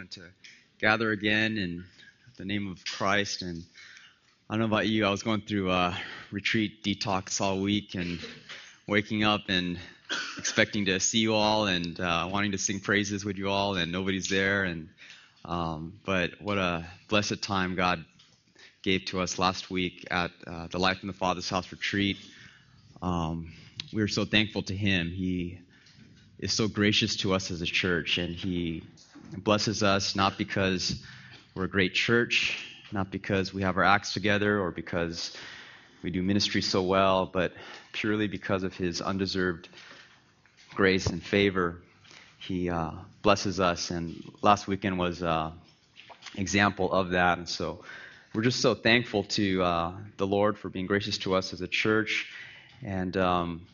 wanted to gather again in the name of Christ. And I don't know about you, I was going through a retreat detox all week and waking up and expecting to see you all and uh, wanting to sing praises with you all, and nobody's there. And um, but what a blessed time God gave to us last week at uh, the Life in the Father's House retreat. Um, we are so thankful to Him. He is so gracious to us as a church, and He blesses us not because we're a great church, not because we have our acts together or because we do ministry so well, but purely because of His undeserved grace and favor. He uh, blesses us, and last weekend was an uh, example of that, and so we're just so thankful to uh, the Lord for being gracious to us as a church. And um,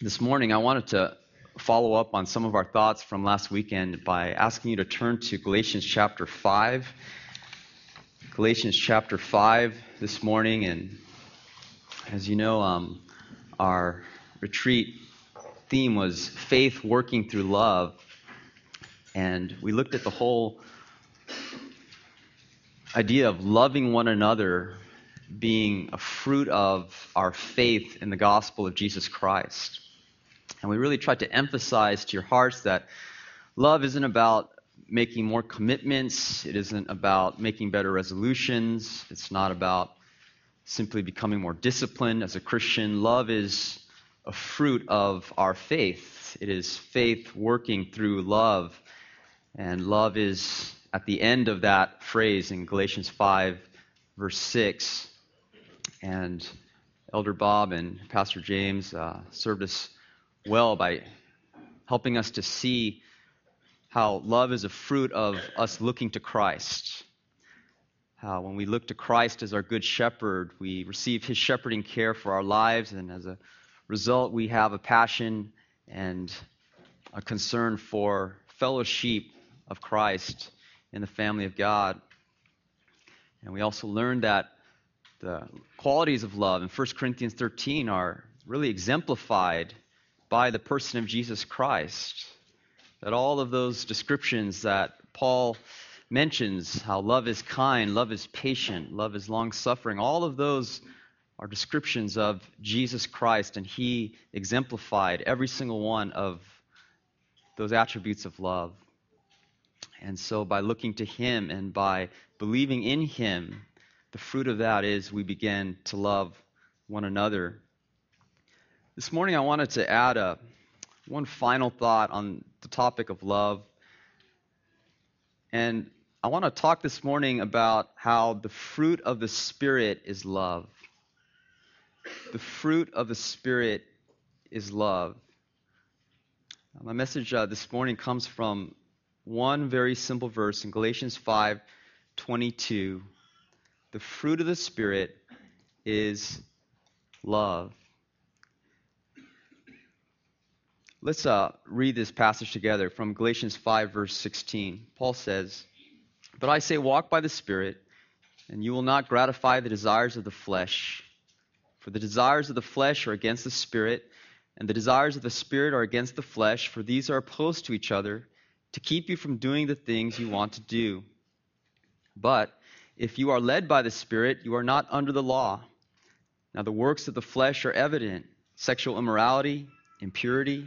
this morning, I wanted to follow up on some of our thoughts from last weekend by asking you to turn to Galatians chapter 5. Galatians chapter 5 this morning, and as you know, um, our retreat theme was faith working through love. And we looked at the whole idea of loving one another being a fruit of our faith in the gospel of Jesus Christ. And we really tried to emphasize to your hearts that love isn't about making more commitments, it isn't about making better resolutions, it's not about simply becoming more disciplined as a Christian. Love is a fruit of our faith, it is faith working through love. And love is at the end of that phrase in Galatians 5, verse 6. And Elder Bob and Pastor James uh, served us well by helping us to see how love is a fruit of us looking to Christ. How when we look to Christ as our good shepherd, we receive his shepherding care for our lives, and as a result, we have a passion and a concern for fellow sheep of Christ in the family of God. And we also learned that the qualities of love in 1 Corinthians 13 are really exemplified by the person of Jesus Christ. That all of those descriptions that Paul mentions, how love is kind, love is patient, love is long suffering, all of those are descriptions of Jesus Christ, and he exemplified every single one of those attributes of love. And so, by looking to him and by believing in him, the fruit of that is we begin to love one another. This morning, I wanted to add a, one final thought on the topic of love. And I want to talk this morning about how the fruit of the Spirit is love. The fruit of the Spirit is love. My message uh, this morning comes from one very simple verse in Galatians 5 22. The fruit of the Spirit is love. Let's uh, read this passage together from Galatians 5, verse 16. Paul says, But I say, walk by the Spirit, and you will not gratify the desires of the flesh. For the desires of the flesh are against the Spirit, and the desires of the Spirit are against the flesh, for these are opposed to each other, to keep you from doing the things you want to do. But if you are led by the Spirit, you are not under the law. Now the works of the flesh are evident sexual immorality, impurity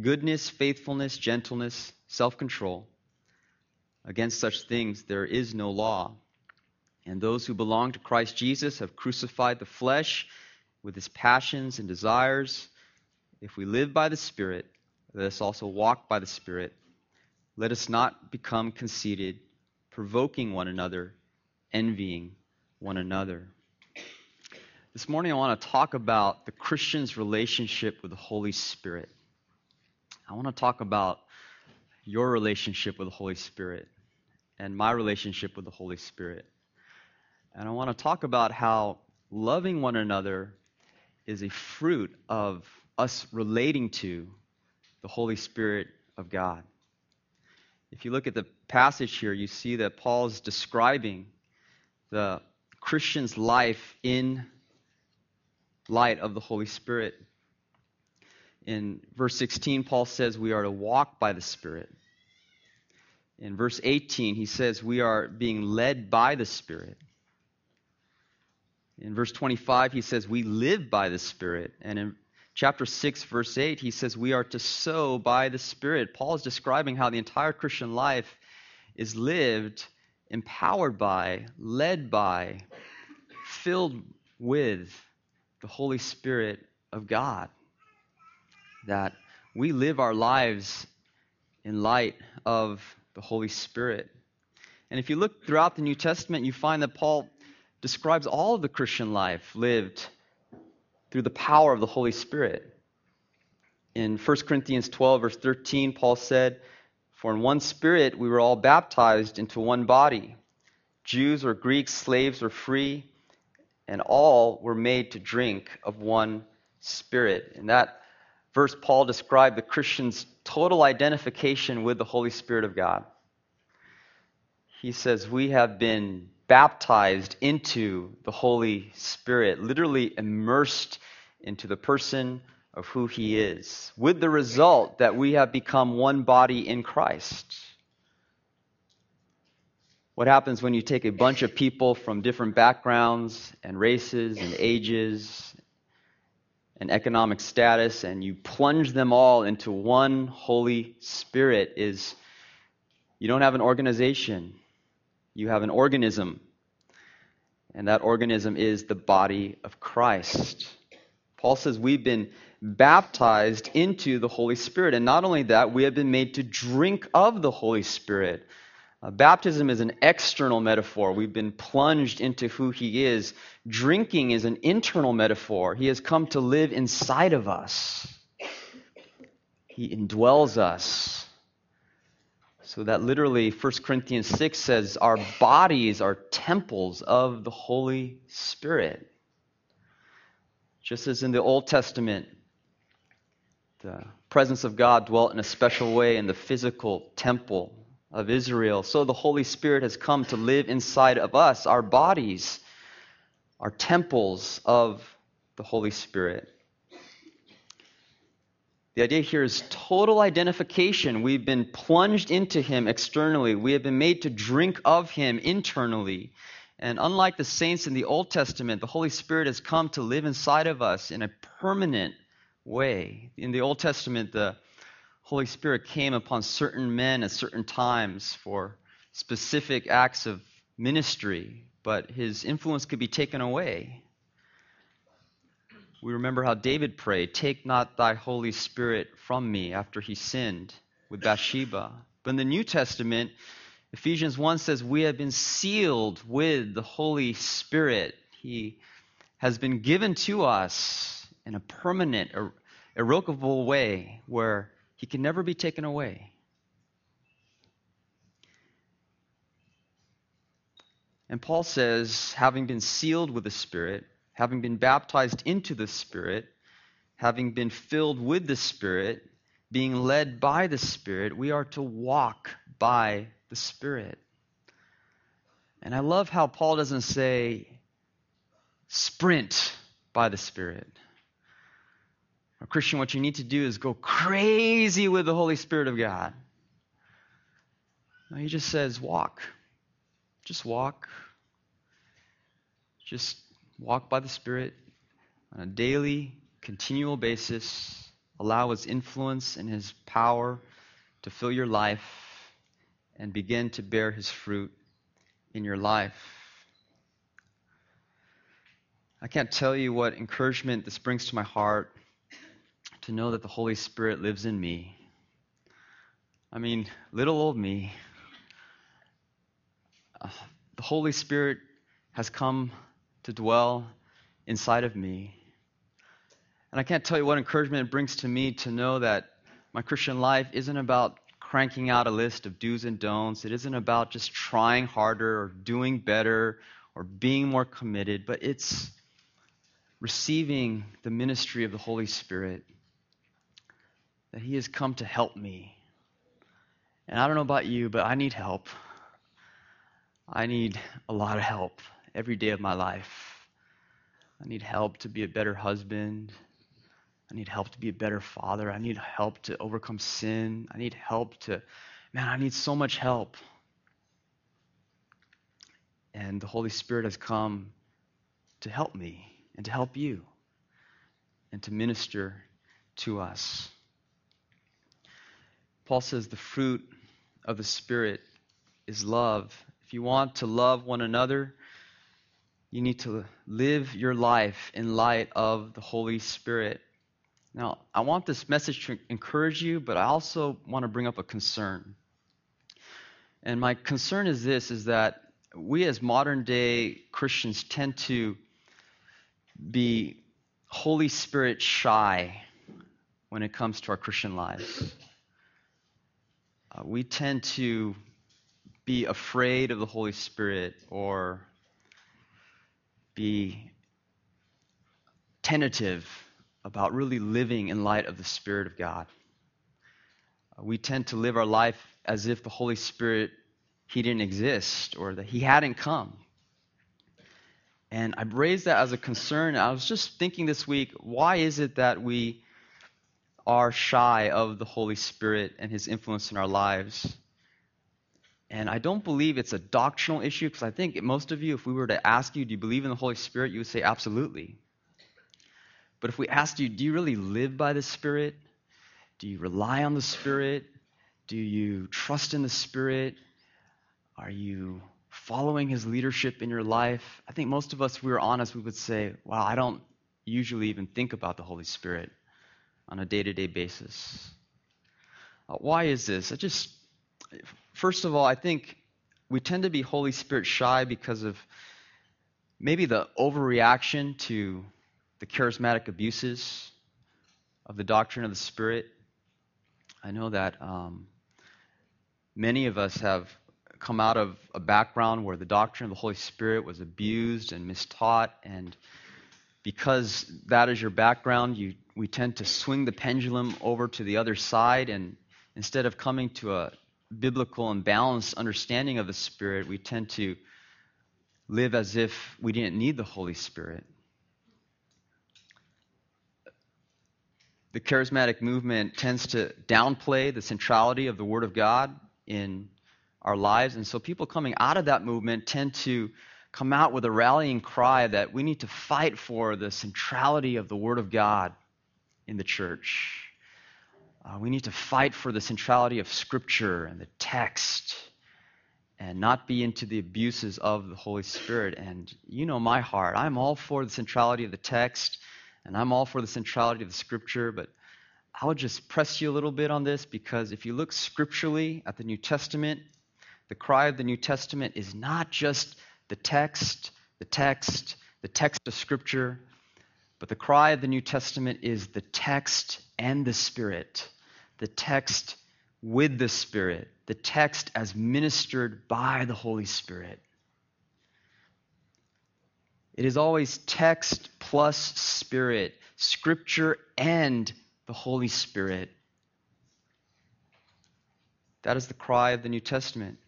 goodness, faithfulness, gentleness self control. Against such things there is no law. And those who belong to Christ Jesus have crucified the flesh with its passions and desires. If we live by the Spirit, let us also walk by the Spirit. Let us not become conceited, provoking one another, envying one another. This morning, I want to talk about the Christian's relationship with the Holy Spirit. I want to talk about your relationship with the Holy Spirit and my relationship with the Holy Spirit. And I want to talk about how loving one another is a fruit of us relating to the Holy Spirit of God. If you look at the passage here, you see that Paul's describing the Christian's life in light of the Holy Spirit. In verse 16, Paul says we are to walk by the Spirit. In verse 18, he says we are being led by the Spirit. In verse 25, he says we live by the Spirit. And in chapter 6, verse 8, he says we are to sow by the Spirit. Paul is describing how the entire Christian life is lived, empowered by, led by, filled with the Holy Spirit of God. That we live our lives in light of the Holy Spirit. And if you look throughout the New Testament, you find that Paul describes all of the Christian life lived through the power of the Holy Spirit. In 1 Corinthians 12, verse 13, Paul said, For in one spirit we were all baptized into one body Jews or Greeks, slaves or free, and all were made to drink of one spirit. And that verse, Paul described the Christian's total identification with the Holy Spirit of God. He says, We have been baptized into the Holy Spirit, literally immersed into the person of who He is, with the result that we have become one body in Christ. What happens when you take a bunch of people from different backgrounds and races and ages and economic status and you plunge them all into one Holy Spirit is you don't have an organization you have an organism. And that organism is the body of Christ. Paul says we've been baptized into the Holy Spirit. And not only that, we have been made to drink of the Holy Spirit. Uh, baptism is an external metaphor. We've been plunged into who He is. Drinking is an internal metaphor. He has come to live inside of us, He indwells us. So that literally 1 Corinthians 6 says our bodies are temples of the Holy Spirit. Just as in the Old Testament, the presence of God dwelt in a special way in the physical temple of Israel, so the Holy Spirit has come to live inside of us. Our bodies are temples of the Holy Spirit. The idea here is total identification. We've been plunged into Him externally, we have been made to drink of Him internally. And unlike the saints in the Old Testament, the Holy Spirit has come to live inside of us in a permanent way. In the Old Testament, the Holy Spirit came upon certain men at certain times for specific acts of ministry, but his influence could be taken away we remember how David prayed, Take not thy Holy Spirit from me after he sinned with Bathsheba. But in the New Testament, Ephesians 1 says, We have been sealed with the Holy Spirit. He has been given to us in a permanent, irrevocable way where he can never be taken away. And Paul says, having been sealed with the Spirit, having been baptized into the Spirit, having been filled with the Spirit, being led by the Spirit, we are to walk by the Spirit. And I love how Paul doesn't say, sprint by the Spirit. Christian, what you need to do is go crazy with the Holy Spirit of God. No, he just says, walk. Just walk. Just walk by the Spirit on a daily, continual basis. Allow His influence and His power to fill your life and begin to bear His fruit in your life. I can't tell you what encouragement this brings to my heart to know that the Holy Spirit lives in me. I mean, little old me. Uh, the Holy Spirit has come to dwell inside of me. And I can't tell you what encouragement it brings to me to know that my Christian life isn't about cranking out a list of do's and don'ts. It isn't about just trying harder or doing better or being more committed, but it's receiving the ministry of the Holy Spirit that He has come to help me. And I don't know about you, but I need help. I need a lot of help every day of my life. I need help to be a better husband. I need help to be a better father. I need help to overcome sin. I need help to, man, I need so much help. And the Holy Spirit has come to help me and to help you and to minister to us. Paul says the fruit of the Spirit is love. If you want to love one another, you need to live your life in light of the Holy Spirit. Now, I want this message to encourage you, but I also want to bring up a concern. And my concern is this is that we as modern day Christians tend to be Holy Spirit shy when it comes to our Christian lives. Uh, we tend to be afraid of the Holy Spirit or be tentative about really living in light of the Spirit of God. Uh, we tend to live our life as if the Holy Spirit he didn't exist or that he hadn't come. And I raised that as a concern. I was just thinking this week, why is it that we are shy of the Holy Spirit and his influence in our lives? And I don't believe it's a doctrinal issue because I think most of you, if we were to ask you, do you believe in the Holy Spirit, you would say absolutely. But if we asked you, do you really live by the Spirit? Do you rely on the Spirit? Do you trust in the Spirit? Are you following his leadership in your life? I think most of us, if we were honest, we would say, wow, I don't usually even think about the Holy Spirit on a day to day basis. Uh, why is this? I just, first of all, I think we tend to be Holy Spirit shy because of maybe the overreaction to the charismatic abuses of the doctrine of the Spirit. I know that um, many of us have come out of a background where the doctrine of the Holy Spirit was abused and mistaught, and because that is your background, you, we tend to swing the pendulum over to the other side, and instead of coming to a biblical and balanced understanding of the Spirit, we tend to live as if we didn't need the Holy Spirit. The charismatic movement tends to downplay the centrality of the Word of God in our lives. And so people coming out of that movement tend to come out with a rallying cry that we need to fight for the centrality of the Word of God in the church. Uh, we need to fight for the centrality of Scripture and the text and not be into the abuses of the Holy Spirit. And you know my heart. I'm all for the centrality of the text and I'm all for the centrality of the Scripture, but I would just press you a little bit on this because if you look scripturally at the New Testament, the cry of the New Testament is not just the text, the text, the text of Scripture, but the cry of the New Testament is the text and the Spirit, the text with the Spirit, the text as ministered by the Holy Spirit. It is always text plus Spirit, Scripture and the Holy Spirit. That is the cry of the New Testament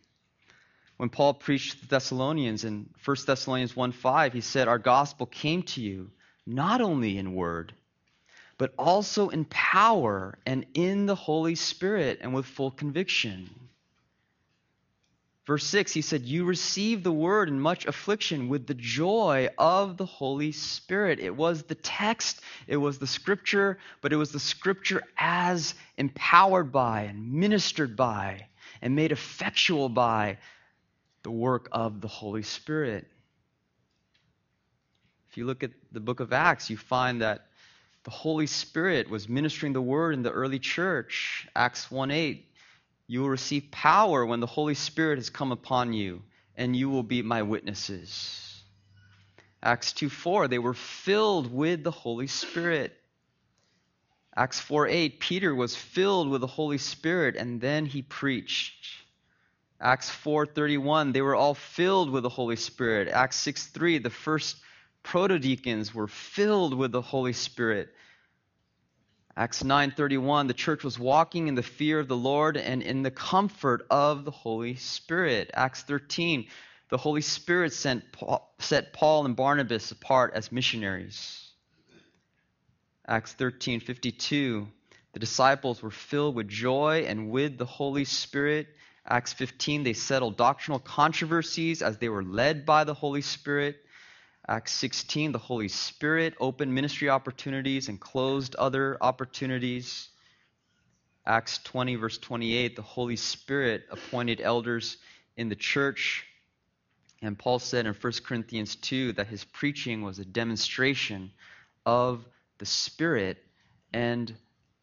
when Paul preached to the Thessalonians in 1 Thessalonians 1 5, he said, Our gospel came to you not only in word, but also in power and in the Holy Spirit and with full conviction. Verse 6, he said, You received the word in much affliction with the joy of the Holy Spirit. It was the text, it was the scripture, but it was the scripture as empowered by and ministered by and made effectual by the work of the Holy Spirit. If you look at the book of Acts, you find that the Holy Spirit was ministering the word in the early church. Acts 1 8. You will receive power when the Holy Spirit has come upon you, and you will be my witnesses. Acts 2 4. They were filled with the Holy Spirit. Acts 4 8. Peter was filled with the Holy Spirit, and then he preached. Acts 4:31, they were all filled with the Holy Spirit. Acts 6:3, the first protodeacons were filled with the Holy Spirit. Acts 9:31 the church was walking in the fear of the Lord and in the comfort of the Holy Spirit. Acts 13 the Holy Spirit sent Paul, set Paul and Barnabas apart as missionaries. Acts 13:52 the disciples were filled with joy and with the Holy Spirit. Acts 15 they settled doctrinal controversies as they were led by the Holy Spirit. Acts 16, the Holy Spirit opened ministry opportunities and closed other opportunities. Acts 20, verse 28, the Holy Spirit appointed elders in the church. And Paul said in 1 Corinthians 2 that his preaching was a demonstration of the Spirit and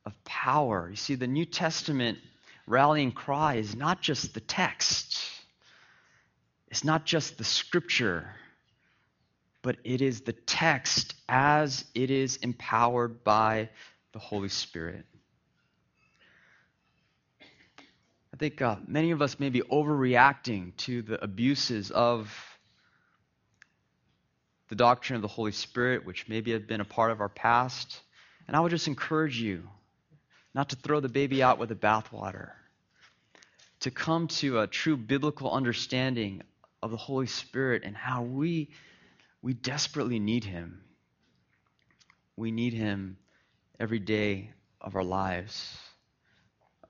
of power. You see, the New Testament rallying cry is not just the text, it's not just the scripture but it is the text as it is empowered by the Holy Spirit. I think uh, many of us may be overreacting to the abuses of the doctrine of the Holy Spirit, which maybe have been a part of our past. And I would just encourage you not to throw the baby out with the bathwater, to come to a true biblical understanding of the Holy Spirit and how we we desperately need him. We need him every day of our lives.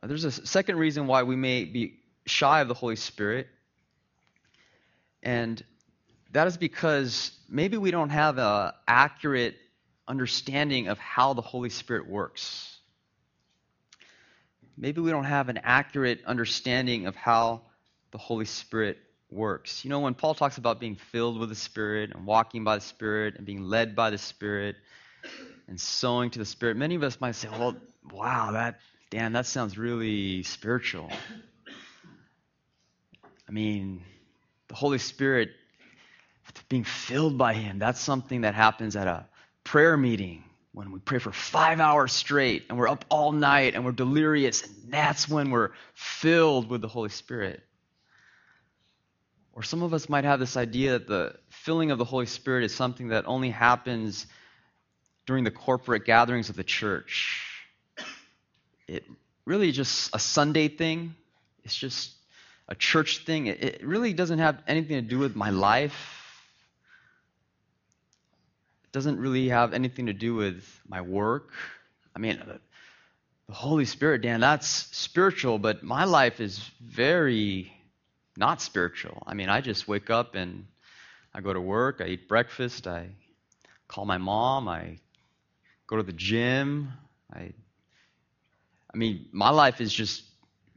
There's a second reason why we may be shy of the Holy Spirit, and that is because maybe we don't have an accurate understanding of how the Holy Spirit works. Maybe we don't have an accurate understanding of how the Holy Spirit works. You know, when Paul talks about being filled with the Spirit and walking by the Spirit and being led by the Spirit and sowing to the Spirit, many of us might say, well, wow, that, Dan, that sounds really spiritual. I mean, the Holy Spirit, being filled by Him, that's something that happens at a prayer meeting when we pray for five hours straight and we're up all night and we're delirious, and that's when we're filled with the Holy Spirit. Or some of us might have this idea that the filling of the Holy Spirit is something that only happens during the corporate gatherings of the church. It really just a Sunday thing. It's just a church thing. It, really doesn't have anything to do with my life. Doesn't really have anything to do with my work. I mean, the Holy Spirit, Dan, that's spiritual, but my life is very not spiritual. I mean, I just wake up and I go to work, I eat breakfast, I call my mom, I go to the gym. I I mean, my life is just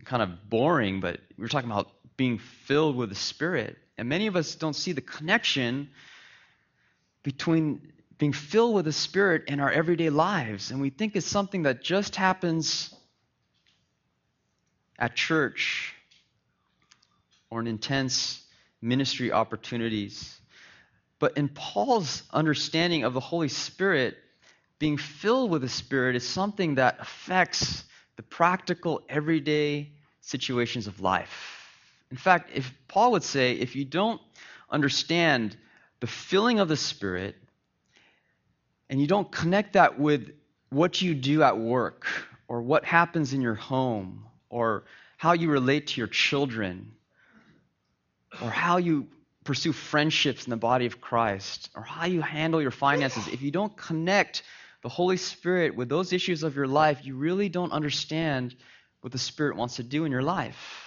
kind of boring, but we're talking about being filled with the Spirit. And many of us don't see the connection between being filled with the Spirit in our everyday lives. And we think it's something that just happens at church or in intense ministry opportunities. But in Paul's understanding of the Holy Spirit, being filled with the Spirit is something that affects the practical, everyday situations of life. In fact, if Paul would say, if you don't understand the filling of the Spirit, and you don't connect that with what you do at work, or what happens in your home, or how you relate to your children, or how you pursue friendships in the body of Christ, or how you handle your finances, if you don't connect the Holy Spirit with those issues of your life, you really don't understand what the Spirit wants to do in your life.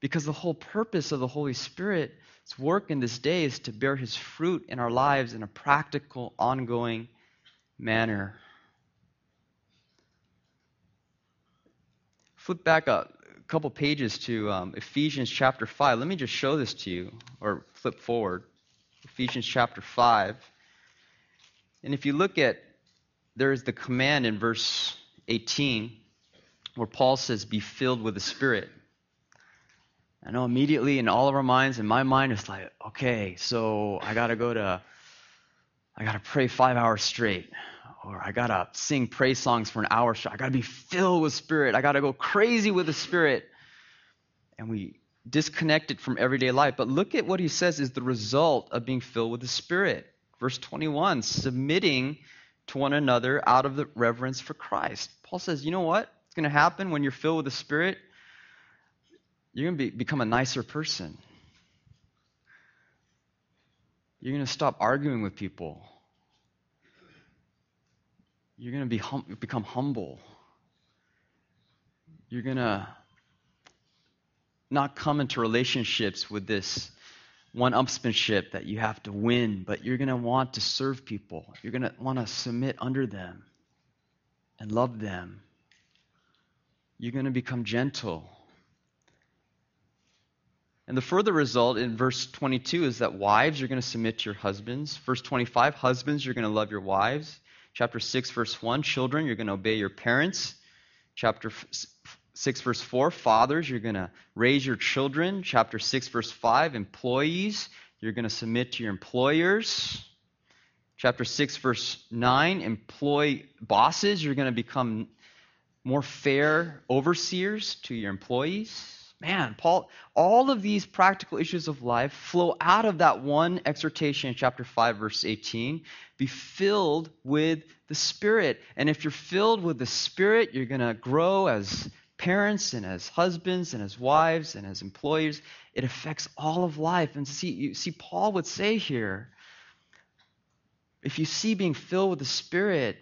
Because the whole purpose of the Holy Spirit's work in this day is to bear His fruit in our lives in a practical, ongoing manner. Flip back a couple pages to um, Ephesians chapter 5. Let me just show this to you, or flip forward. Ephesians chapter 5. And if you look at, there is the command in verse 18 where Paul says, Be filled with the Spirit. I know immediately in all of our minds, in my mind, it's like, okay, so I got to go to, I got to pray five hours straight or I gotta sing praise songs for an hour. I gotta be filled with Spirit. I gotta go crazy with the Spirit. and we disconnect it from everyday life. But look at what he says is the result of being filled with the Spirit. Verse 21 submitting to one another out of the reverence for Christ. Paul says, you know what? It's going to happen when you're filled with the Spirit. You're going to be, become a nicer person. You're going to stop arguing with people. You're going to be hum- become humble. You're going to not come into relationships with this one upsmanship that you have to win, but you're going to want to serve people. You're going to want to submit under them and love them. You're going to become gentle. And the further result in verse 22 is that wives, you're going to submit to your husbands. Verse 25, husbands, you're going to love your wives. Chapter 6, verse 1, children, you're going to obey your parents. Chapter 6, verse 4, fathers, you're going to raise your children. Chapter 6, verse 5, employees, you're going to submit to your employers. Chapter 6, verse 9, employ bosses, you're going to become more fair overseers to your employees. Man, Paul, all of these practical issues of life flow out of that one exhortation in chapter 5, verse 18. Be filled with the Spirit. And if you're filled with the Spirit, you're going to grow as parents and as husbands and as wives and as employers. It affects all of life. And see, you see, Paul would say here if you see being filled with the Spirit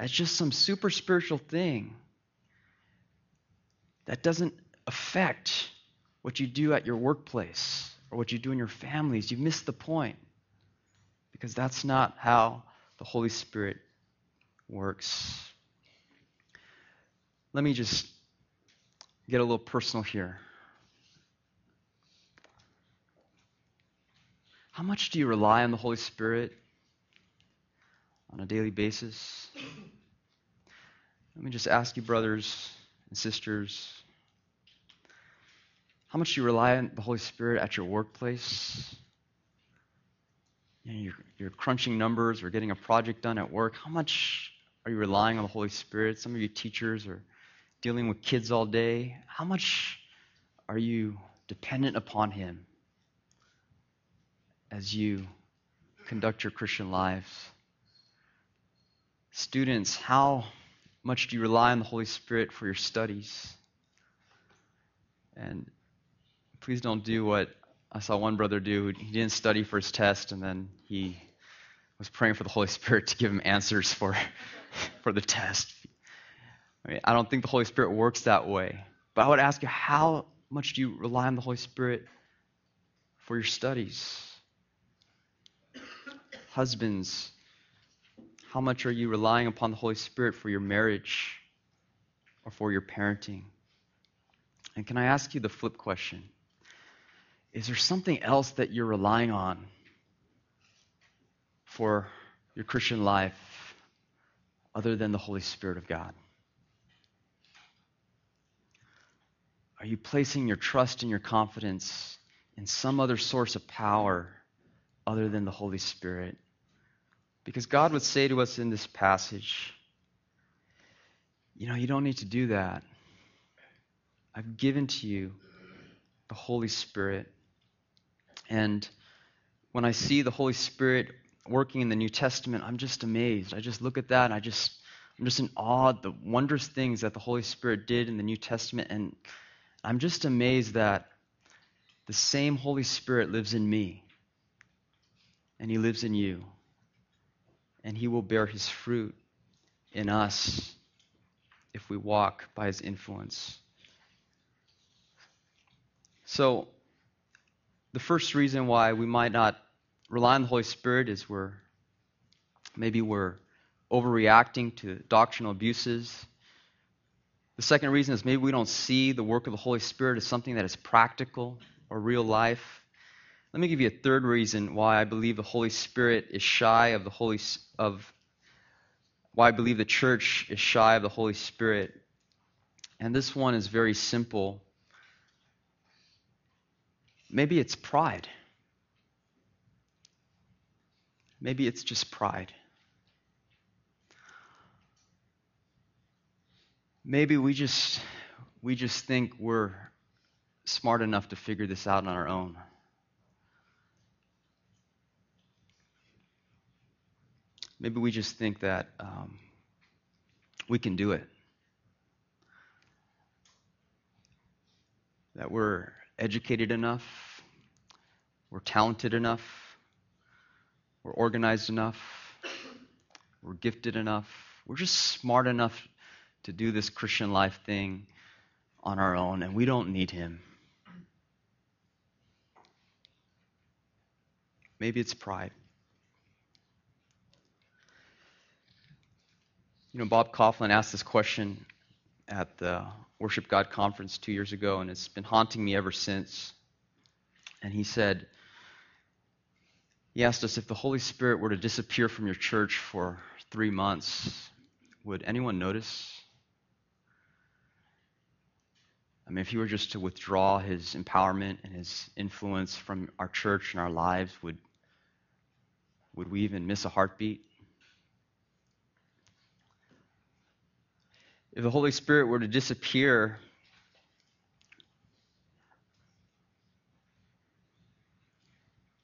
as just some super spiritual thing, that doesn't affect what you do at your workplace or what you do in your families. You've missed the point because that's not how the Holy Spirit works. Let me just get a little personal here. How much do you rely on the Holy Spirit on a daily basis? Let me just ask you, brothers and sisters, how much do you rely on the Holy Spirit at your workplace? You you're crunching numbers or getting a project done at work. How much are you relying on the Holy Spirit? Some of you teachers are dealing with kids all day, how much are you dependent upon Him as you conduct your Christian lives? Students, how much do you rely on the Holy Spirit for your studies? And please don't do what I saw one brother do. He didn't study for his test, and then he was praying for the Holy Spirit to give him answers for, for the test. I, mean, I don't think the Holy Spirit works that way. But I would ask you, how much do you rely on the Holy Spirit for your studies? Husbands, how much are you relying upon the Holy Spirit for your marriage or for your parenting? And can I ask you the flip question? Is there something else that you're relying on for your Christian life other than the Holy Spirit of God? Are you placing your trust and your confidence in some other source of power other than the Holy Spirit? Because God would say to us in this passage, you know, you don't need to do that. I've given to you the Holy Spirit. And when I see the Holy Spirit working in the New Testament, I'm just amazed. I just look at that and I just I'm just in awe of the wondrous things that the Holy Spirit did in the New Testament and I'm just amazed that the same Holy Spirit lives in me, and He lives in you, and He will bear His fruit in us if we walk by His influence. So, the first reason why we might not rely on the Holy Spirit is we're maybe we're overreacting to doctrinal abuses the second reason is maybe we don't see the work of the Holy Spirit as something that is practical or real life. Let me give you a third reason why I believe the Holy Spirit is shy of the Holy of why I believe the church is shy of the Holy Spirit. And this one is very simple. Maybe it's pride. Maybe it's just pride. maybe we just we just think we're smart enough to figure this out on our own. Maybe we just think that um, we can do it. That we're educated enough, we're talented enough, we're organized enough, we're gifted enough, we're just smart enough to do this Christian life thing on our own, and we don't need Him. Maybe it's pride. You know, Bob Kauflin asked this question at the Worship God conference two years ago, and it's been haunting me ever since. And he said, he asked us if the Holy Spirit were to disappear from your church for three months, would anyone notice? I mean, if he were just to withdraw his empowerment and his influence from our church and our lives, would, would we even miss a heartbeat? If the Holy Spirit were to disappear,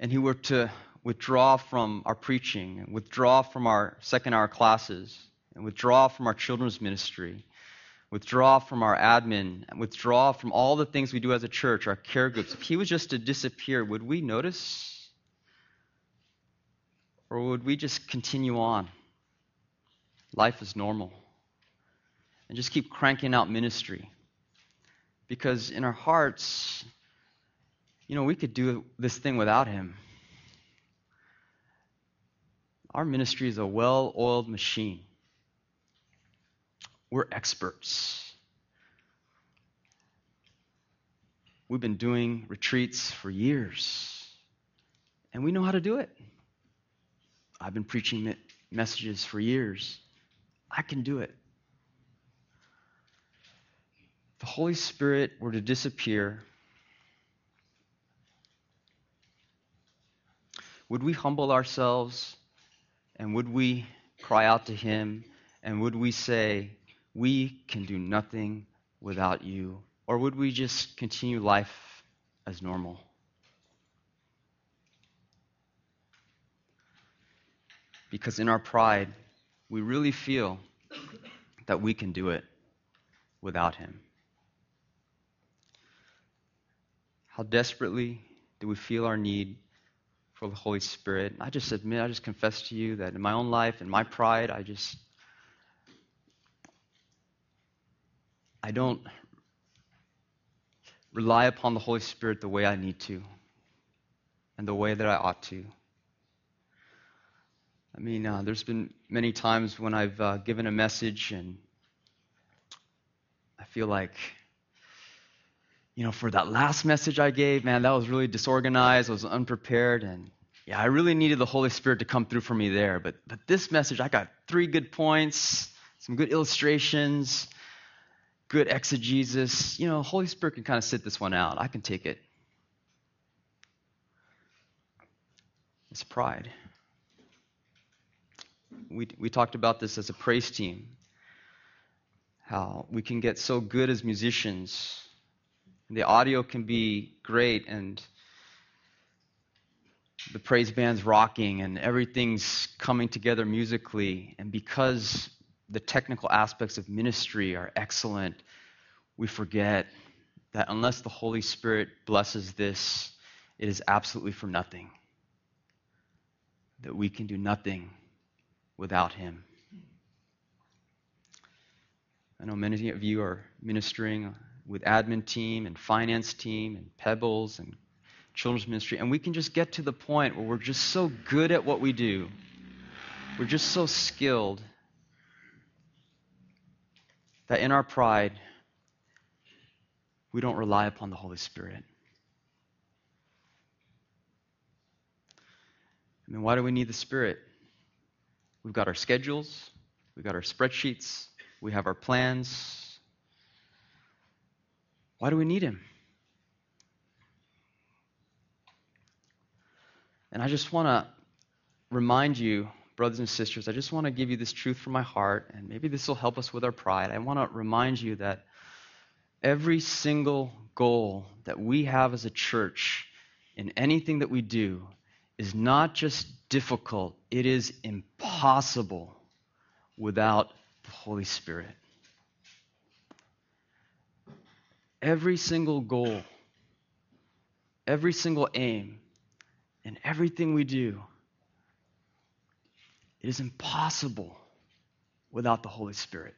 and he were to withdraw from our preaching, withdraw from our second hour classes, and withdraw from our children's ministry, withdraw from our admin, withdraw from all the things we do as a church, our care groups, if he was just to disappear, would we notice? Or would we just continue on? Life is normal and just keep cranking out ministry. Because in our hearts, you know, we could do this thing without Him. Our ministry is a well oiled machine. We're experts. We've been doing retreats for years, and we know how to do it. I've been preaching messages for years. I can do it the Holy Spirit were to disappear, would we humble ourselves and would we cry out to Him and would we say, We can do nothing without you? Or would we just continue life as normal? Because in our pride, we really feel that we can do it without Him. How desperately do we feel our need for the Holy Spirit? I just admit, I just confess to you that in my own life, in my pride, I just, I don't rely upon the Holy Spirit the way I need to and the way that I ought to. I mean, uh, there's been many times when I've uh, given a message and I feel like you know, for that last message I gave, man, that was really disorganized, I was unprepared, and yeah, I really needed the Holy Spirit to come through for me there. But but this message, I got three good points, some good illustrations, good exegesis. You know, Holy Spirit can kind of sit this one out. I can take it. It's pride. We we talked about this as a praise team. How we can get so good as musicians the audio can be great and the praise band's rocking and everything's coming together musically. And because the technical aspects of ministry are excellent, we forget that unless the Holy Spirit blesses this, it is absolutely for nothing. That we can do nothing without Him. I know many of you are ministering with admin team and finance team and Pebbles and children's ministry, and we can just get to the point where we're just so good at what we do. We're just so skilled that in our pride, we don't rely upon the Holy Spirit. I mean, why do we need the Spirit? We've got our schedules, we've got our spreadsheets, we have our plans, why do we need him? And I just want to remind you, brothers and sisters, I just want to give you this truth from my heart, and maybe this will help us with our pride. I want to remind you that Every single goal that we have as a church in anything that we do is not just difficult, it is impossible without the Holy Spirit. Every single goal, every single aim, and everything we do, it is impossible without the Holy Spirit.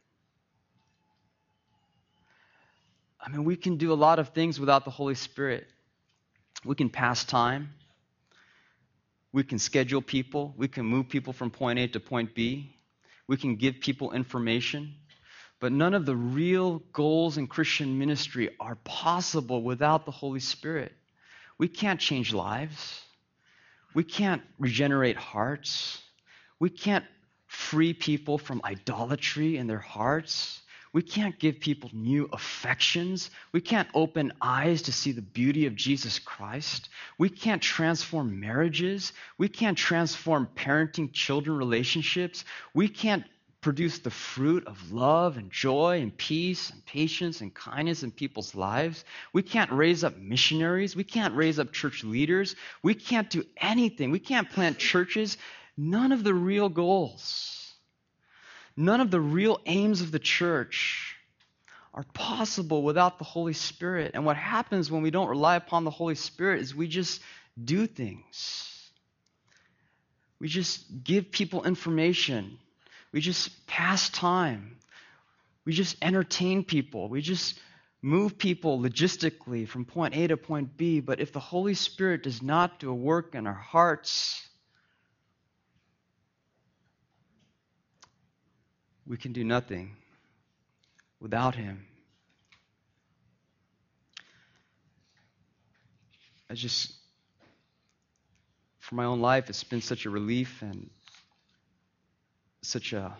I mean, we can do a lot of things without the Holy Spirit. We can pass time. We can schedule people. We can move people from point A to point B. We can give people information. But none of the real goals in Christian ministry are possible without the Holy Spirit. We can't change lives. We can't regenerate hearts. We can't free people from idolatry in their hearts. We can't give people new affections. We can't open eyes to see the beauty of Jesus Christ. We can't transform marriages. We can't transform parenting children relationships. We can't produce the fruit of love and joy and peace and patience and kindness in people's lives. We can't raise up missionaries. We can't raise up church leaders. We can't do anything. We can't plant churches. None of the real goals None of the real aims of the church are possible without the Holy Spirit. And what happens when we don't rely upon the Holy Spirit is we just do things. We just give people information. We just pass time. We just entertain people. We just move people logistically from point A to point B. But if the Holy Spirit does not do a work in our hearts, We can do nothing without Him. I just, for my own life, it's been such a relief and such a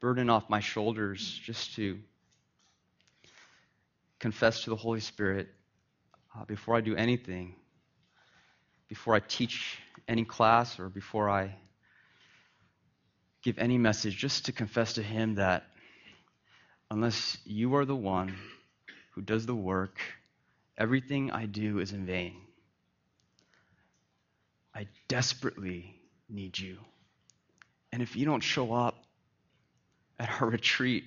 burden off my shoulders just to confess to the Holy Spirit uh, before I do anything, before I teach any class or before I give any message, just to confess to Him that unless you are the one who does the work, everything I do is in vain. I desperately need you. And if you don't show up at our retreat,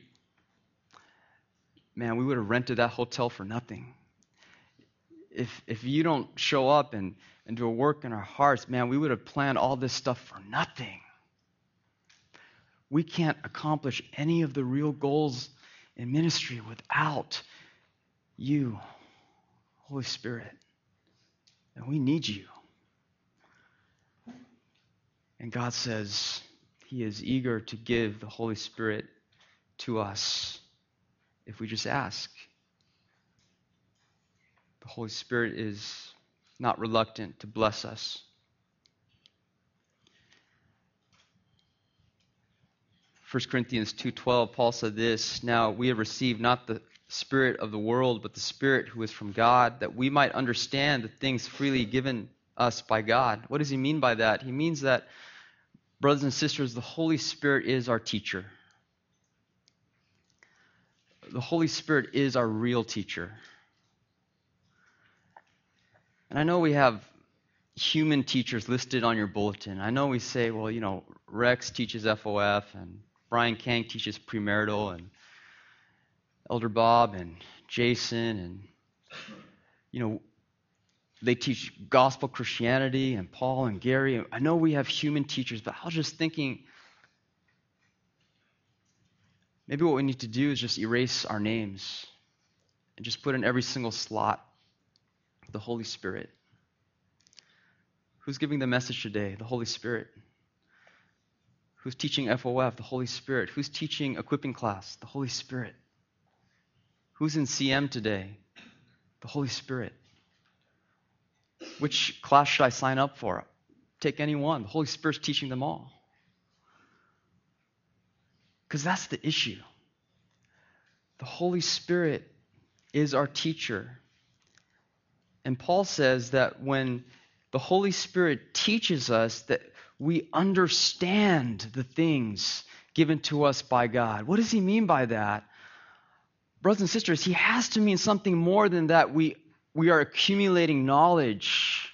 man, we would have rented that hotel for nothing. If, if you don't show up and, and do a work in our hearts, man, we would have planned all this stuff for nothing we can't accomplish any of the real goals in ministry without you, Holy Spirit. And we need you. And God says He is eager to give the Holy Spirit to us if we just ask. The Holy Spirit is not reluctant to bless us. 1 Corinthians 2:12 Paul said this, "Now we have received not the spirit of the world, but the spirit who is from God, that we might understand the things freely given us by God." What does he mean by that? He means that brothers and sisters, the Holy Spirit is our teacher. The Holy Spirit is our real teacher. And I know we have human teachers listed on your bulletin. I know we say, well, you know, Rex teaches FOF and Brian Kang teaches premarital, and Elder Bob and Jason, and you know, they teach gospel Christianity, and Paul and Gary. I know we have human teachers, but I was just thinking maybe what we need to do is just erase our names and just put in every single slot the Holy Spirit. Who's giving the message today? The Holy Spirit. Who's teaching FOF? The Holy Spirit. Who's teaching equipping class? The Holy Spirit. Who's in CM today? The Holy Spirit. Which class should I sign up for? Take any one. The Holy Spirit's teaching them all. Because that's the issue. The Holy Spirit is our teacher. And Paul says that when the Holy Spirit teaches us that we understand the things given to us by God. What does he mean by that? brothers and sisters, he has to mean something more than that we, we are accumulating knowledge,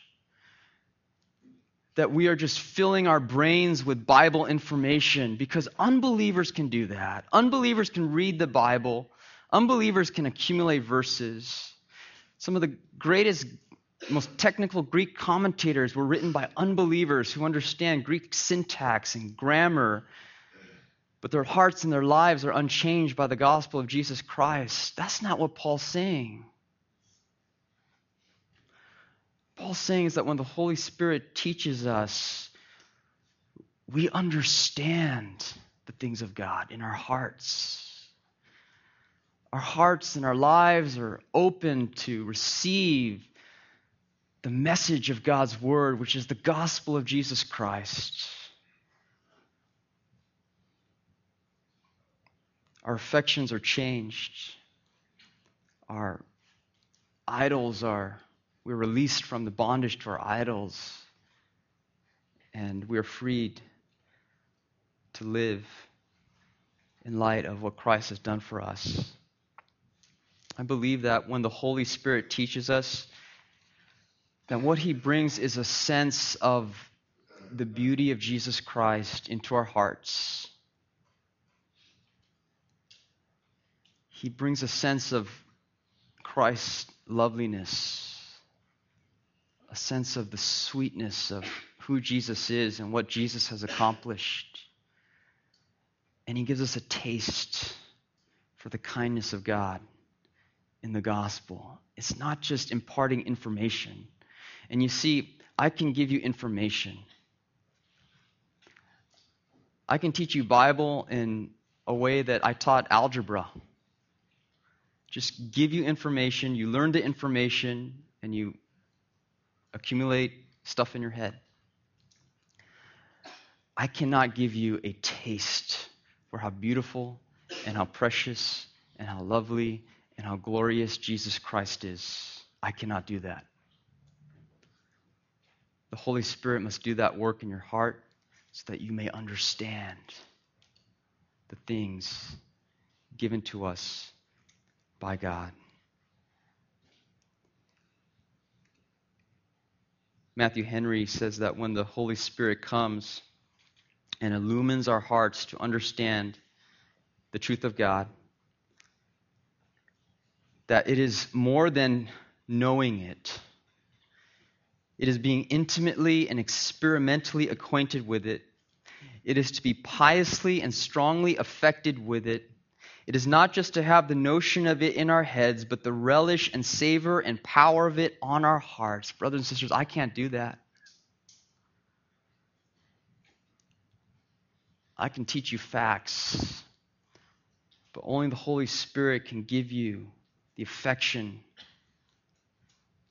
that we are just filling our brains with Bible information, because unbelievers can do that. Unbelievers can read the Bible, unbelievers can accumulate verses. Some of the greatest, most technical Greek commentators were written by unbelievers who understand Greek syntax and grammar but their hearts and their lives are unchanged by the gospel of Jesus Christ. That's not what Paul's saying. Paul's saying is that when the Holy Spirit teaches us, we understand the things of God in our hearts. Our hearts and our lives are open to receive the message of God's word, which is the gospel of Jesus Christ. Our affections are changed. Our idols are, we're released from the bondage to our idols. And we're freed to live in light of what Christ has done for us. I believe that when the Holy Spirit teaches us, that what he brings is a sense of the beauty of Jesus Christ into our hearts he brings a sense of Christ's loveliness, a sense of the sweetness of who Jesus is and what Jesus has accomplished. And he gives us a taste for the kindness of God in the gospel. It's not just imparting information. And you see, I can give you information. I can teach you Bible in a way that I taught algebra just give you information, you learn the information, and you accumulate stuff in your head. I cannot give you a taste for how beautiful and how precious and how lovely and how glorious Jesus Christ is. I cannot do that. The Holy Spirit must do that work in your heart so that you may understand the things given to us by God. Matthew Henry says that when the Holy Spirit comes and illumines our hearts to understand the truth of God, that it is more than knowing it. It is being intimately and experimentally acquainted with it. It is to be piously and strongly affected with it it is not just to have the notion of it in our heads, but the relish and savor and power of it on our hearts. Brothers and sisters, I can't do that. I can teach you facts, but only the Holy Spirit can give you the affection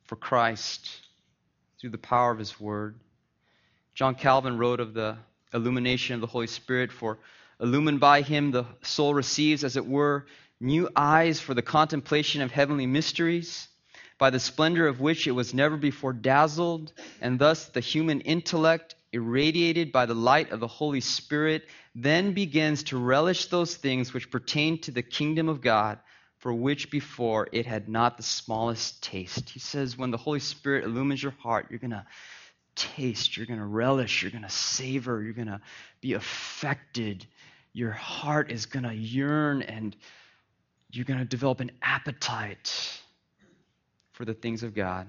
for Christ through the power of His Word. John Calvin wrote of the illumination of the Holy Spirit for Illumined by him, the soul receives, as it were, new eyes for the contemplation of heavenly mysteries, by the splendor of which it was never before dazzled, and thus the human intellect, irradiated by the light of the Holy Spirit, then begins to relish those things which pertain to the kingdom of God, for which before it had not the smallest taste. He says, when the Holy Spirit illumines your heart, you're going to taste, you're going to relish, you're going to savor, you're going to be affected your heart is going to yearn and you're going to develop an appetite for the things of God.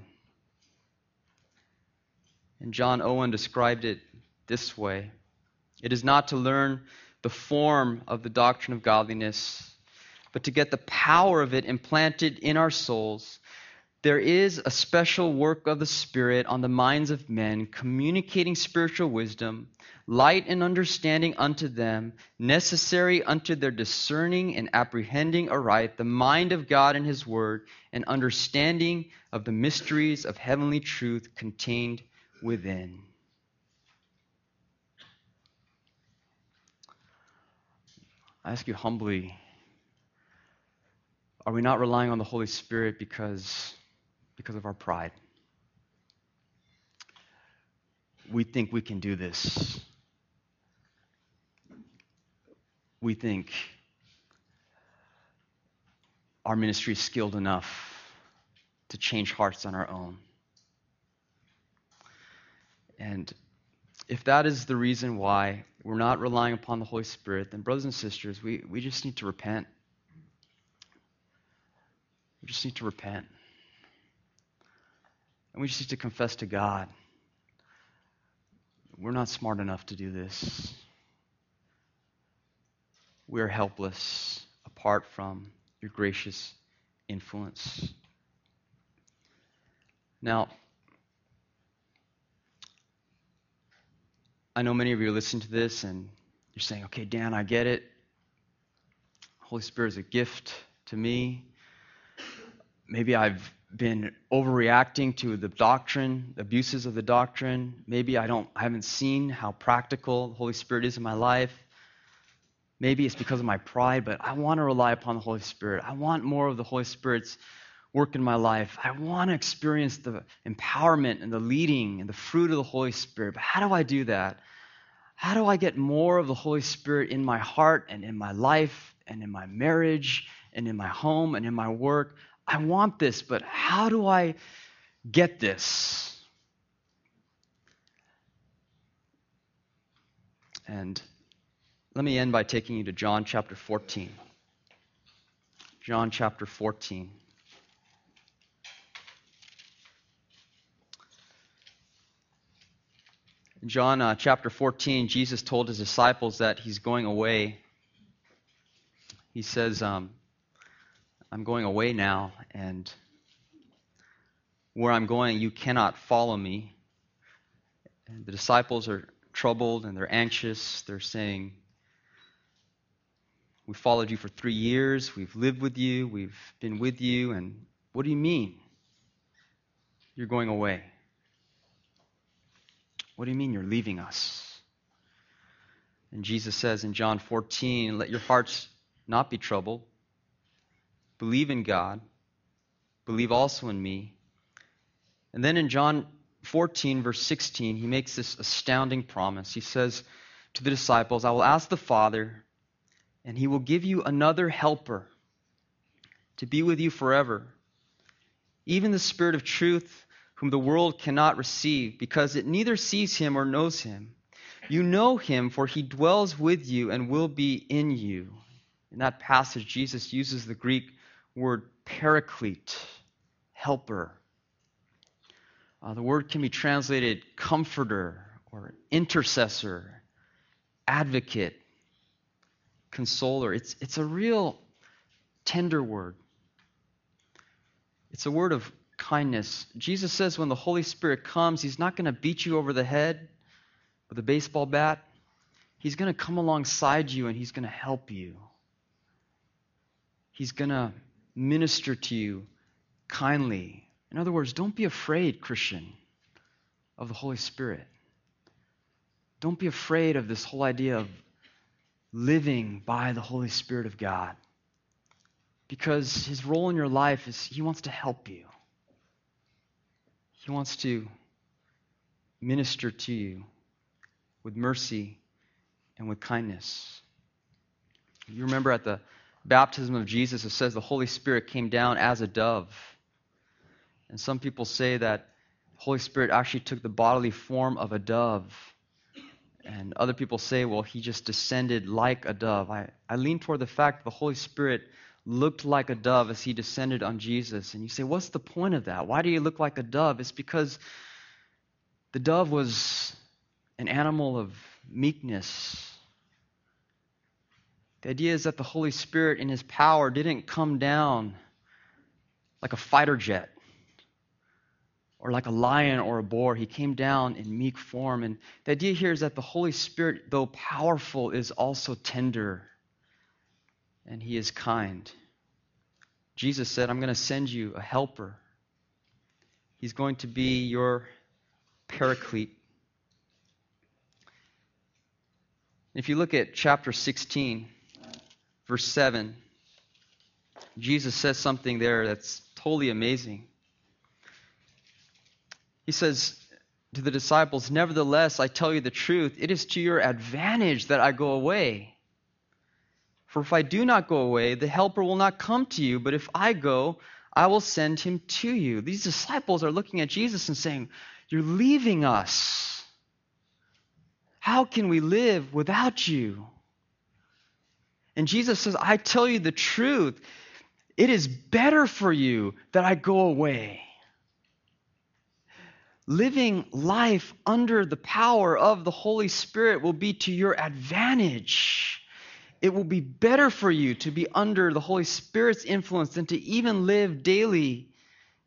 And John Owen described it this way It is not to learn the form of the doctrine of godliness, but to get the power of it implanted in our souls there is a special work of the Spirit on the minds of men, communicating spiritual wisdom, light and understanding unto them, necessary unto their discerning and apprehending aright the mind of God and His Word, and understanding of the mysteries of heavenly truth contained within. I ask you humbly are we not relying on the Holy Spirit because because of our pride. We think we can do this. We think our ministry is skilled enough to change hearts on our own. And if that is the reason why we're not relying upon the Holy Spirit, then, brothers and sisters, we, we just need to repent. We just need to repent. And we just need to confess to God we're not smart enough to do this. We are helpless apart from your gracious influence. Now, I know many of you are listening to this and you're saying, okay, Dan, I get it. Holy Spirit is a gift to me. Maybe I've been overreacting to the doctrine, abuses of the doctrine. Maybe I don't I haven't seen how practical the Holy Spirit is in my life. Maybe it's because of my pride, but I want to rely upon the Holy Spirit. I want more of the Holy Spirit's work in my life. I want to experience the empowerment and the leading and the fruit of the Holy Spirit. But how do I do that? How do I get more of the Holy Spirit in my heart and in my life and in my marriage and in my home and in my work? I want this, but how do I get this? And let me end by taking you to John chapter 14. John chapter 14. In John uh, chapter 14, Jesus told his disciples that he's going away. He says, um, I'm going away now, and where I'm going, you cannot follow me. And the disciples are troubled and they're anxious. They're saying, We followed you for three years. We've lived with you. We've been with you. And what do you mean? You're going away. What do you mean you're leaving us? And Jesus says in John 14, Let your hearts not be troubled. Believe in God. Believe also in me. And then in John 14, verse 16, he makes this astounding promise. He says to the disciples, I will ask the Father, and he will give you another helper to be with you forever, even the Spirit of truth whom the world cannot receive, because it neither sees him or knows him. You know him, for he dwells with you and will be in you. In that passage, Jesus uses the Greek word paraclete, helper. Uh, the word can be translated comforter or intercessor, advocate, consoler. It's, it's a real tender word. It's a word of kindness. Jesus says when the Holy Spirit comes, He's not going to beat you over the head with a baseball bat. He's going to come alongside you and He's going to help you. He's going to minister to you kindly. In other words, don't be afraid, Christian, of the Holy Spirit. Don't be afraid of this whole idea of living by the Holy Spirit of God. Because his role in your life is he wants to help you. He wants to minister to you with mercy and with kindness. You remember at the baptism of Jesus, it says the Holy Spirit came down as a dove. And some people say that Holy Spirit actually took the bodily form of a dove. And other people say, well, he just descended like a dove. I, I lean toward the fact the Holy Spirit looked like a dove as he descended on Jesus. And you say, what's the point of that? Why do you look like a dove? It's because the dove was an animal of meekness. The idea is that the Holy Spirit, in his power, didn't come down like a fighter jet or like a lion or a boar. He came down in meek form. And the idea here is that the Holy Spirit, though powerful, is also tender and he is kind. Jesus said, I'm going to send you a helper. He's going to be your paraclete. If you look at chapter 16, verse 7, Jesus says something there that's totally amazing. He says to the disciples, Nevertheless, I tell you the truth, it is to your advantage that I go away. For if I do not go away, the Helper will not come to you, but if I go, I will send him to you. These disciples are looking at Jesus and saying, You're leaving us. How can we live without you? And Jesus says, I tell you the truth. It is better for you that I go away. Living life under the power of the Holy Spirit will be to your advantage. It will be better for you to be under the Holy Spirit's influence than to even live daily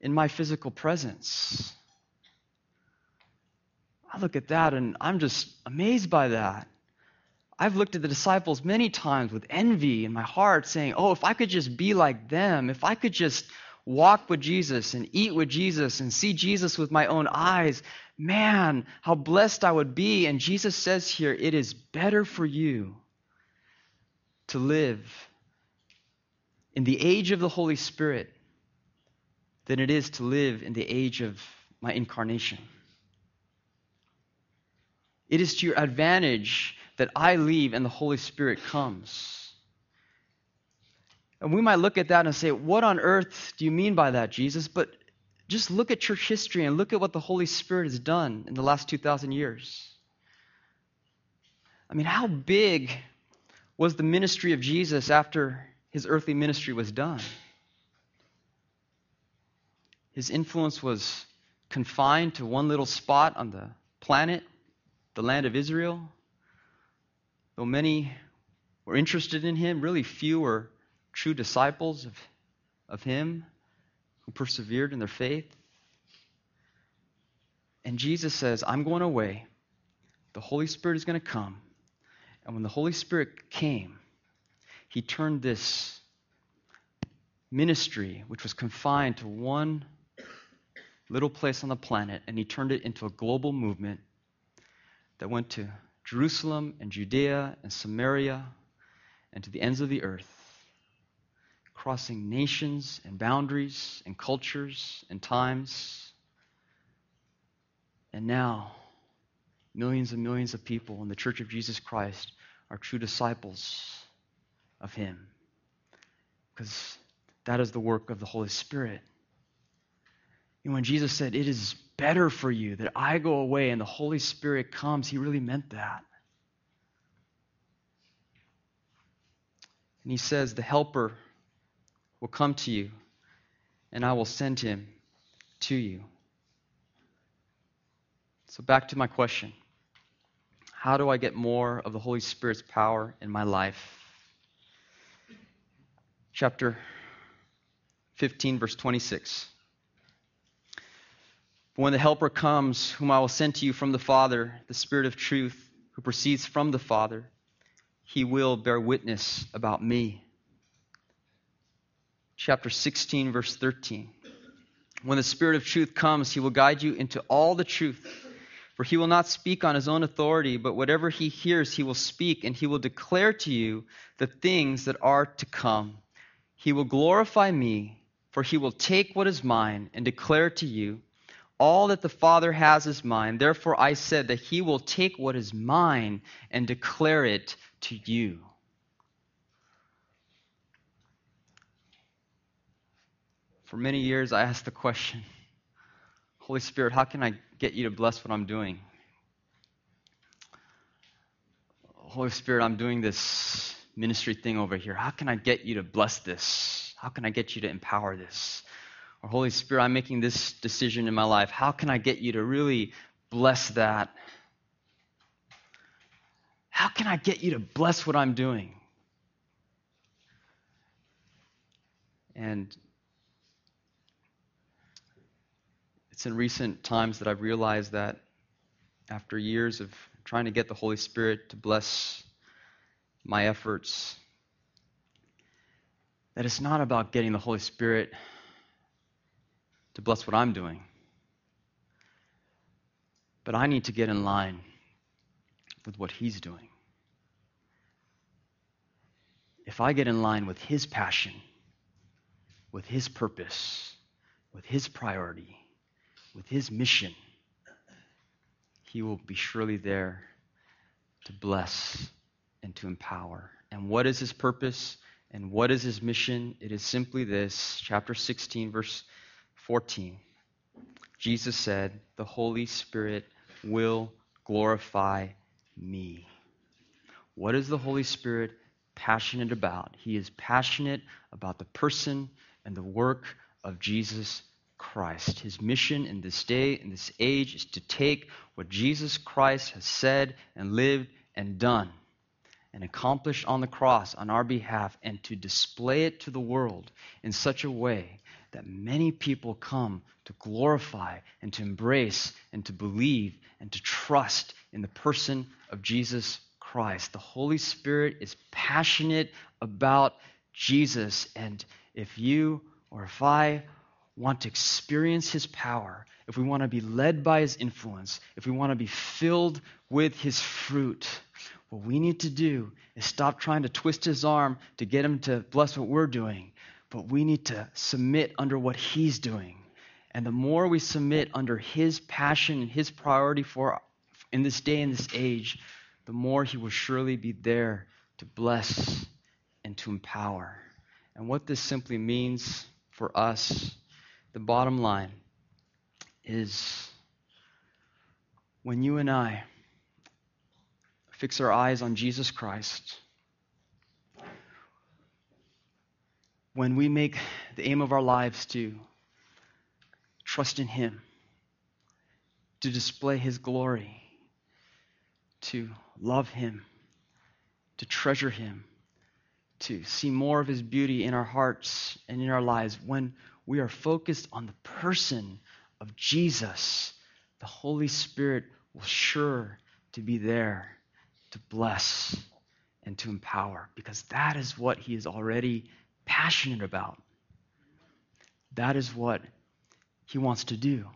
in my physical presence. I look at that and I'm just amazed by that. I've looked at the disciples many times with envy in my heart, saying, Oh, if I could just be like them, if I could just walk with Jesus and eat with Jesus and see Jesus with my own eyes, man, how blessed I would be. And Jesus says here, It is better for you to live in the age of the Holy Spirit than it is to live in the age of my incarnation. It is to your advantage that I leave and the Holy Spirit comes. And we might look at that and say, What on earth do you mean by that, Jesus? But just look at church history and look at what the Holy Spirit has done in the last 2,000 years. I mean, how big was the ministry of Jesus after his earthly ministry was done? His influence was confined to one little spot on the planet the land of Israel. Though many were interested in him, really few were true disciples of, of him who persevered in their faith. And Jesus says, I'm going away. The Holy Spirit is going to come. And when the Holy Spirit came, he turned this ministry, which was confined to one little place on the planet, and he turned it into a global movement that went to Jerusalem and Judea and Samaria and to the ends of the earth, crossing nations and boundaries and cultures and times. And now, millions and millions of people in the Church of Jesus Christ are true disciples of Him. Because that is the work of the Holy Spirit. And when Jesus said, It is better for you that I go away and the Holy Spirit comes, he really meant that. And he says, The Helper will come to you, and I will send him to you. So, back to my question How do I get more of the Holy Spirit's power in my life? Chapter 15, verse 26. But when the Helper comes, whom I will send to you from the Father, the Spirit of truth, who proceeds from the Father, he will bear witness about me. Chapter 16, verse 13. When the Spirit of truth comes, he will guide you into all the truth. For he will not speak on his own authority, but whatever he hears, he will speak, and he will declare to you the things that are to come. He will glorify me, for he will take what is mine and declare to you. All that the Father has is mine. Therefore, I said that he will take what is mine and declare it to you. For many years, I asked the question Holy Spirit, how can I get you to bless what I'm doing? Holy Spirit, I'm doing this ministry thing over here. How can I get you to bless this? How can I get you to empower this? Or, Holy Spirit, I'm making this decision in my life. How can I get you to really bless that? How can I get you to bless what I'm doing? And it's in recent times that I've realized that after years of trying to get the Holy Spirit to bless my efforts, that it's not about getting the Holy Spirit to bless what I'm doing. But I need to get in line with what He's doing. If I get in line with His passion, with His purpose, with His priority, with His mission, He will be surely there to bless and to empower And what is his purpose? And what is his mission? It is simply this chapter 16, verse 14. Jesus said, The Holy Spirit will glorify me. What is the Holy Spirit passionate about? He is passionate about the person and the work of Jesus Christ. His mission in this day, in this age, is to take what Jesus Christ has said and lived and done and accomplished on the cross on our behalf and to display it to the world in such a way that many people come to glorify and to embrace and to believe and to trust in the person of Jesus Christ. The Holy Spirit is passionate about Jesus. And if you or if I want to experience his power, if we want to be led by his influence, if we want to be filled with his fruit, what we need to do is stop trying to twist his arm to get him to bless what we're doing, but we need to submit under what he's doing. And the more we submit under his passion and his priority for in this day and this age, the more he will surely be there to bless and to empower. And what this simply means for us, the bottom line is when you and I fix our eyes on Jesus Christ, when we make the aim of our lives to trust in Him, to display His glory, to love Him, to treasure Him, to see more of His beauty in our hearts and in our lives, when we are focused on the person of Jesus, the Holy Spirit will sure to be there to bless and to empower because that is what he is already passionate about. That is what he wants to do.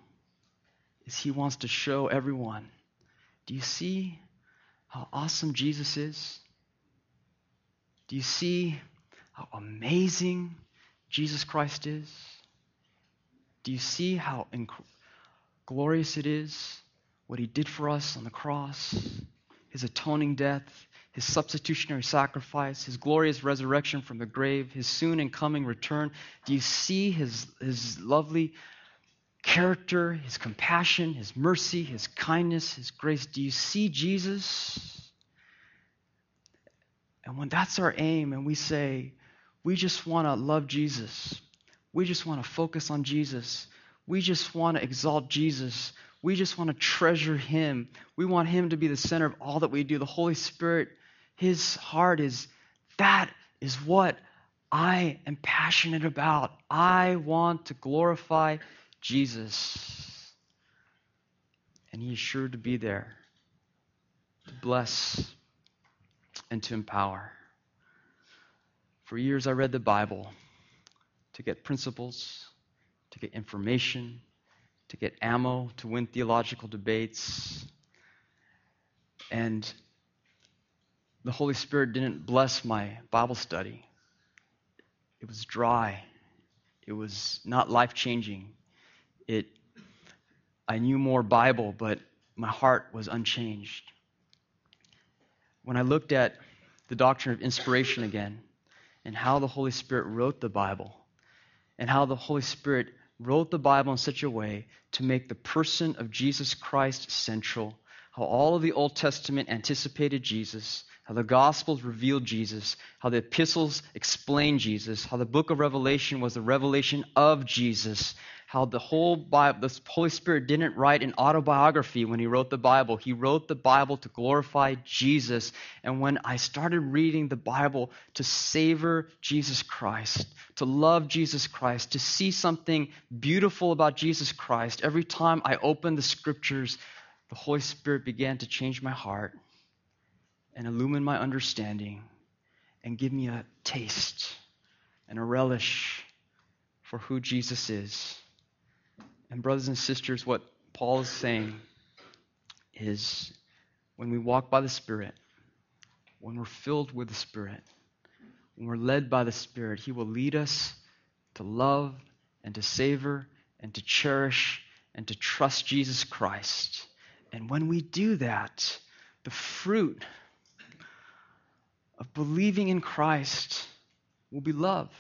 Is he wants to show everyone. Do you see how awesome Jesus is? Do you see how amazing Jesus Christ is? Do you see how inc- glorious it is what he did for us on the cross? his atoning death, his substitutionary sacrifice, his glorious resurrection from the grave, his soon and coming return? Do you see his, his lovely character, his compassion, his mercy, his kindness, his grace? Do you see Jesus? And when that's our aim, and we say, we just want to love Jesus, we just want to focus on Jesus, we just want to exalt Jesus, we just want to treasure Him. We want Him to be the center of all that we do. The Holy Spirit, His heart is that is what I am passionate about. I want to glorify Jesus. And He is sure to be there to bless and to empower. For years, I read the Bible to get principles, to get information, to get ammo to win theological debates. And the Holy Spirit didn't bless my Bible study. It was dry. It was not life changing. It I knew more Bible, but my heart was unchanged. When I looked at the doctrine of inspiration again and how the Holy Spirit wrote the Bible and how the Holy Spirit wrote the Bible in such a way to make the person of Jesus Christ central. How all of the Old Testament anticipated Jesus, how the Gospels revealed Jesus, how the epistles explain Jesus, how the book of Revelation was the revelation of Jesus, how the whole Bible, the Holy Spirit didn't write an autobiography when he wrote the Bible. He wrote the Bible to glorify Jesus. And when I started reading the Bible to savor Jesus Christ, to love Jesus Christ, to see something beautiful about Jesus Christ, every time I opened the scriptures, the Holy Spirit began to change my heart and illumine my understanding and give me a taste and a relish for who Jesus is. And, brothers and sisters, what Paul is saying is when we walk by the Spirit, when we're filled with the Spirit, when we're led by the Spirit, He will lead us to love and to savor and to cherish and to trust Jesus Christ. And when we do that, the fruit of believing in Christ will be love.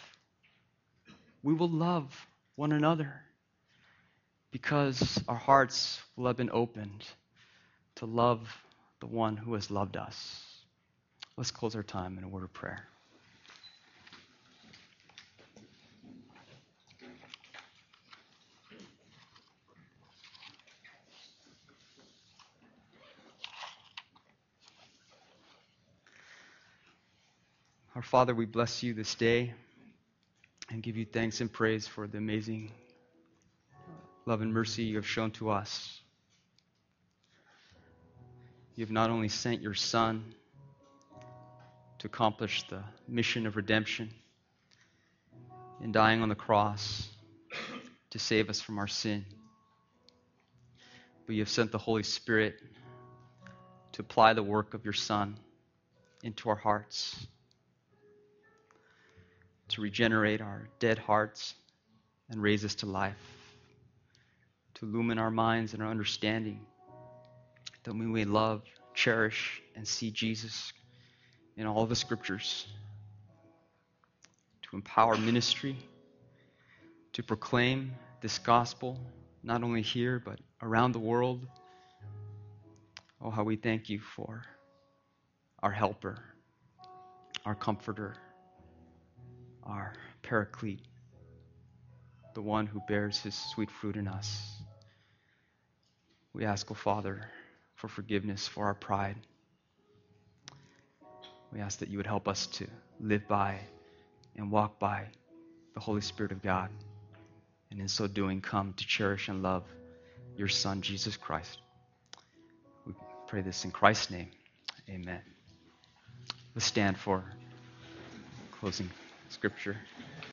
We will love one another because our hearts will have been opened to love the one who has loved us. Let's close our time in a word of prayer. Our Father, we bless you this day and give you thanks and praise for the amazing love and mercy you have shown to us. You have not only sent your Son to accomplish the mission of redemption in dying on the cross to save us from our sin, but you have sent the Holy Spirit to apply the work of your Son into our hearts to regenerate our dead hearts and raise us to life, to illumine our minds and our understanding, that we may love, cherish, and see Jesus in all the scriptures, to empower ministry, to proclaim this gospel, not only here, but around the world. Oh, how we thank you for our helper, our comforter our paraclete, the one who bears his sweet fruit in us. We ask, O oh Father, for forgiveness for our pride. We ask that you would help us to live by and walk by the Holy Spirit of God, and in so doing, come to cherish and love your Son, Jesus Christ. We pray this in Christ's name. Amen. Let's stand for closing scripture.